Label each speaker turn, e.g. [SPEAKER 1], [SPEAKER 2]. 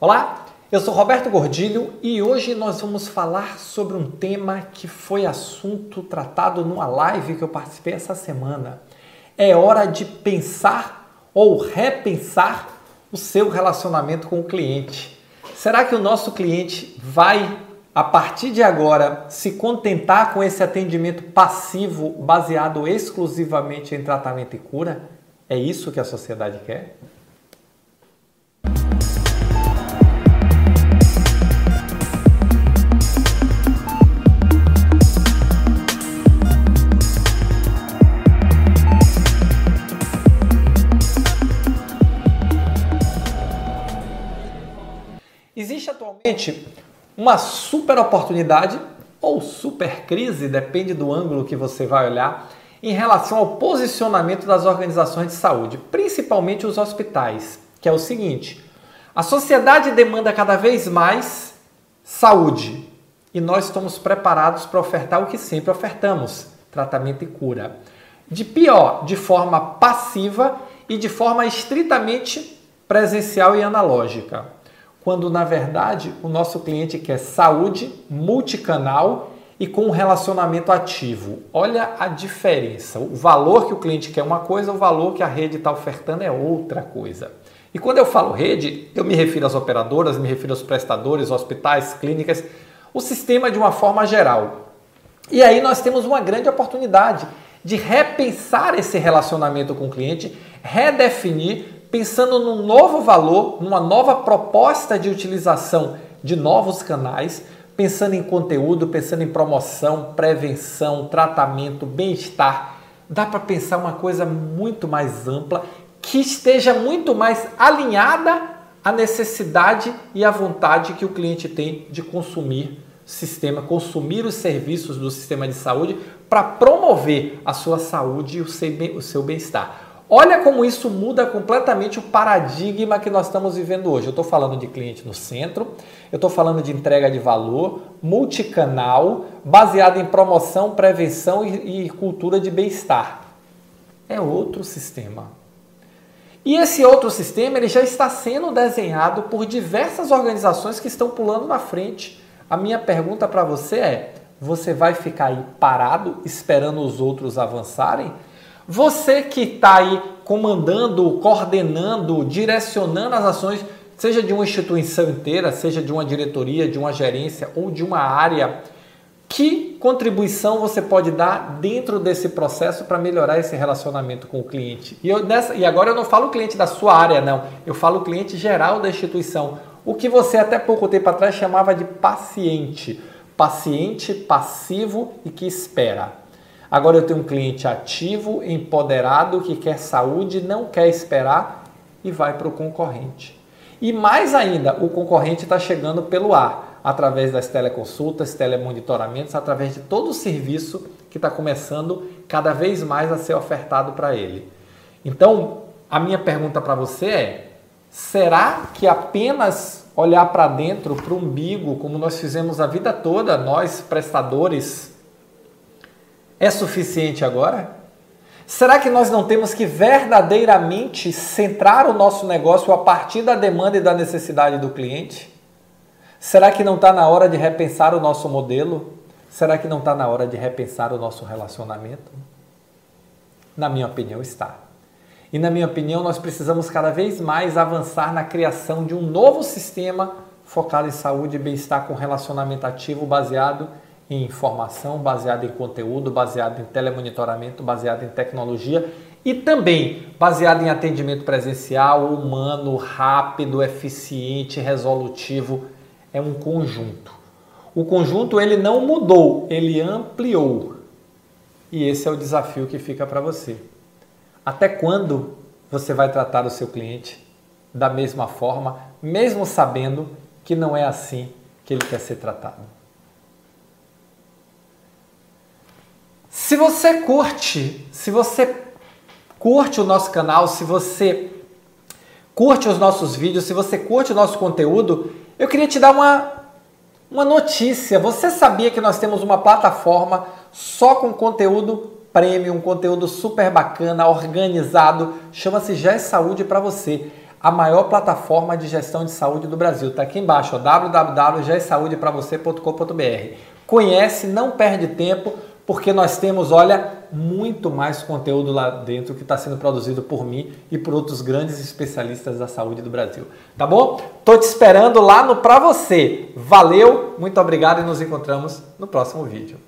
[SPEAKER 1] Olá, eu sou Roberto Gordilho e hoje nós vamos falar sobre um tema que foi assunto tratado numa live que eu participei essa semana. É hora de pensar ou repensar o seu relacionamento com o cliente. Será que o nosso cliente vai, a partir de agora, se contentar com esse atendimento passivo baseado exclusivamente em tratamento e cura? É isso que a sociedade quer? Existe atualmente uma super oportunidade ou super crise, depende do ângulo que você vai olhar, em relação ao posicionamento das organizações de saúde, principalmente os hospitais, que é o seguinte: a sociedade demanda cada vez mais saúde e nós estamos preparados para ofertar o que sempre ofertamos: tratamento e cura. De pior, de forma passiva e de forma estritamente presencial e analógica quando na verdade o nosso cliente quer saúde multicanal e com um relacionamento ativo. Olha a diferença. O valor que o cliente quer é uma coisa, o valor que a rede está ofertando é outra coisa. E quando eu falo rede, eu me refiro às operadoras, me refiro aos prestadores, hospitais, clínicas, o sistema de uma forma geral. E aí nós temos uma grande oportunidade de repensar esse relacionamento com o cliente, redefinir pensando num novo valor, numa nova proposta de utilização de novos canais, pensando em conteúdo, pensando em promoção, prevenção, tratamento, bem-estar. Dá para pensar uma coisa muito mais ampla que esteja muito mais alinhada à necessidade e à vontade que o cliente tem de consumir sistema, consumir os serviços do sistema de saúde para promover a sua saúde e o seu bem-estar. Olha como isso muda completamente o paradigma que nós estamos vivendo hoje. Eu estou falando de cliente no centro, eu estou falando de entrega de valor, multicanal, baseado em promoção, prevenção e, e cultura de bem-estar. É outro sistema. E esse outro sistema ele já está sendo desenhado por diversas organizações que estão pulando na frente. A minha pergunta para você é: você vai ficar aí parado esperando os outros avançarem? Você que está aí comandando, coordenando, direcionando as ações, seja de uma instituição inteira, seja de uma diretoria, de uma gerência ou de uma área, que contribuição você pode dar dentro desse processo para melhorar esse relacionamento com o cliente? E, eu, nessa, e agora eu não falo cliente da sua área, não. Eu falo cliente geral da instituição. O que você até pouco tempo atrás chamava de paciente. Paciente passivo e que espera. Agora eu tenho um cliente ativo, empoderado, que quer saúde, não quer esperar e vai para o concorrente. E mais ainda, o concorrente está chegando pelo ar, através das teleconsultas, telemonitoramentos, através de todo o serviço que está começando cada vez mais a ser ofertado para ele. Então, a minha pergunta para você é: será que apenas olhar para dentro, para o umbigo, como nós fizemos a vida toda, nós prestadores é suficiente agora? Será que nós não temos que verdadeiramente centrar o nosso negócio a partir da demanda e da necessidade do cliente? Será que não está na hora de repensar o nosso modelo? Será que não está na hora de repensar o nosso relacionamento? Na minha opinião, está. E na minha opinião, nós precisamos cada vez mais avançar na criação de um novo sistema focado em saúde e bem-estar com relacionamento ativo baseado em informação, baseado em conteúdo, baseado em telemonitoramento, baseado em tecnologia e também baseado em atendimento presencial, humano, rápido, eficiente, resolutivo. É um conjunto. O conjunto ele não mudou, ele ampliou. E esse é o desafio que fica para você. Até quando você vai tratar o seu cliente da mesma forma, mesmo sabendo que não é assim que ele quer ser tratado? Se você curte, se você curte o nosso canal, se você curte os nossos vídeos, se você curte o nosso conteúdo, eu queria te dar uma, uma notícia. Você sabia que nós temos uma plataforma só com conteúdo premium, conteúdo super bacana, organizado, chama-se é Saúde para você. a maior plataforma de gestão de saúde do Brasil. Está aqui embaixo, www.gesaude.com.br. Conhece, não perde tempo, porque nós temos, olha, muito mais conteúdo lá dentro que está sendo produzido por mim e por outros grandes especialistas da saúde do Brasil. Tá bom? Tô te esperando lá no Pra Você. Valeu, muito obrigado e nos encontramos no próximo vídeo.